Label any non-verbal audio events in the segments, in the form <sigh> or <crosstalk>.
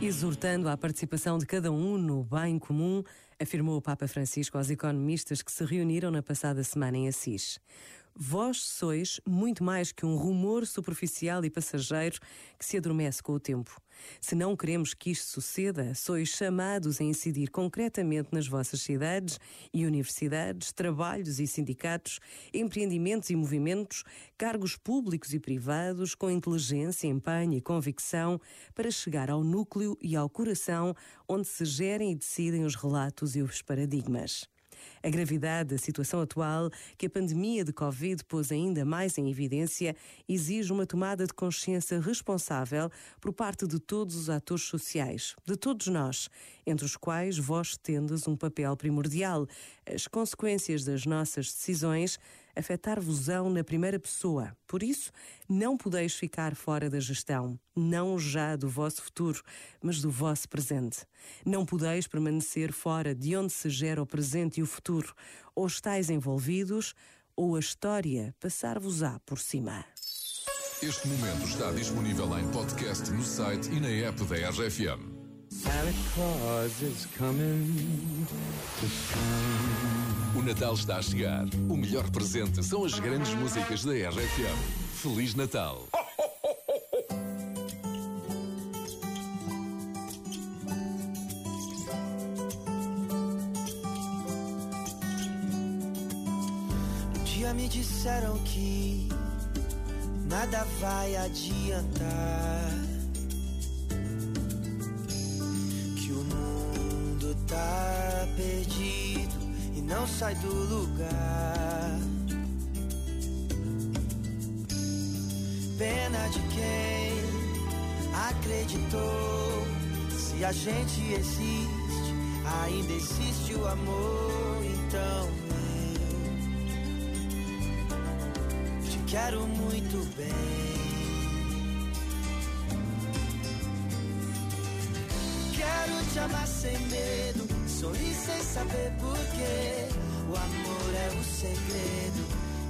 Exortando à participação de cada um no bem comum, afirmou o Papa Francisco aos economistas que se reuniram na passada semana em Assis. Vós sois muito mais que um rumor superficial e passageiro que se adormece com o tempo. Se não queremos que isto suceda, sois chamados a incidir concretamente nas vossas cidades e universidades, trabalhos e sindicatos, empreendimentos e movimentos, cargos públicos e privados, com inteligência, empenho e convicção, para chegar ao núcleo e ao coração onde se gerem e decidem os relatos e os paradigmas. A gravidade da situação atual, que a pandemia de Covid pôs ainda mais em evidência, exige uma tomada de consciência responsável por parte de todos os atores sociais, de todos nós, entre os quais vós tendes um papel primordial. As consequências das nossas decisões afetar-vos-ão na primeira pessoa. Por isso, não podeis ficar fora da gestão, não já do vosso futuro, mas do vosso presente. Não podeis permanecer fora de onde se gera o presente e o futuro. Ou estáis envolvidos, ou a história passar-vos-á por cima. Este momento está disponível em podcast no site e na app da RFM. Santa Claus is coming to town. O Natal está a chegar. O melhor presente são as grandes músicas da RFM. Feliz Natal! Um dia me disseram que nada vai adiantar. Não sai do lugar. Pena de quem acreditou. Se a gente existe, ainda existe o amor. Então eu te quero muito bem. Quero te amar sem medo, sorrir sem saber porquê. O amor é o segredo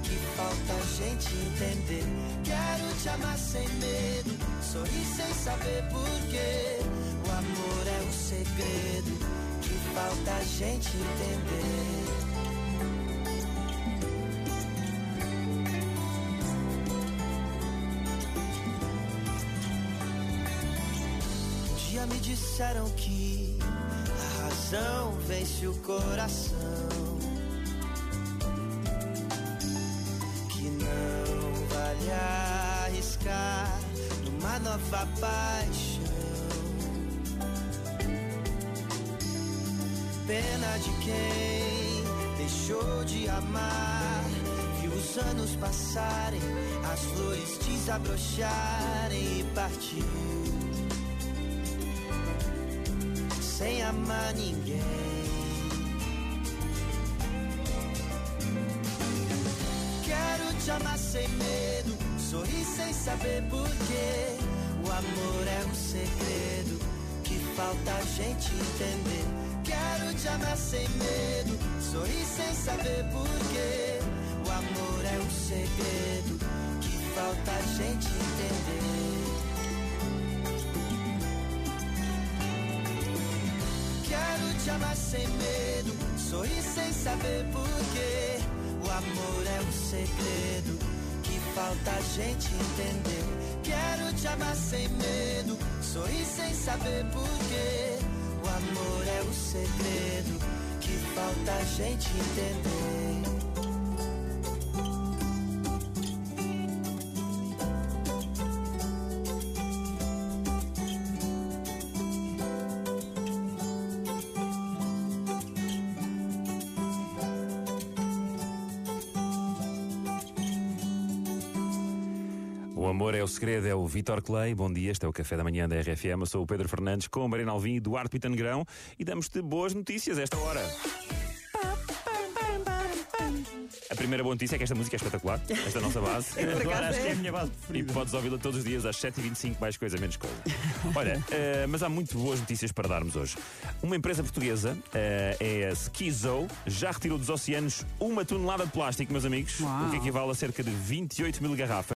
que falta a gente entender. Quero te amar sem medo, sorrir sem saber porquê. O amor é o segredo que falta a gente entender. Dia me disseram que a razão vence o coração. Que não vale arriscar numa nova paixão. Pena de quem deixou de amar. Viu os anos passarem, as flores desabrocharem e partiu amar ninguém. Quero te amar sem medo, sorrir sem saber porquê. O amor é um segredo que falta a gente entender. Quero te amar sem medo, sorrir sem saber porquê. O amor é um segredo que falta a gente entender. Te amar sem medo, sorrir sem saber porquê. O amor é um segredo que falta a gente entender. Quero te amar sem medo, sorrir sem saber porquê. O amor é o segredo que falta a gente entender. O amor é o segredo, é o Vitor Clay. Bom dia, este é o Café da Manhã da RFM. Eu sou o Pedro Fernandes com Mariana Alvim e Duarte Pitangrão e damos-te boas notícias a esta hora. A primeira boa notícia é que esta música é espetacular, esta é a nossa base. <laughs> Agora acho que é a minha base E preferida. podes ouvi-la todos os dias às 7h25, mais coisa, menos coisa. <laughs> Olha, eh, mas há muito boas notícias para darmos hoje. Uma empresa portuguesa, eh, é a Skizo, já retirou dos oceanos uma tonelada de plástico, meus amigos, Uau. o que equivale a cerca de 28 mil garrafas.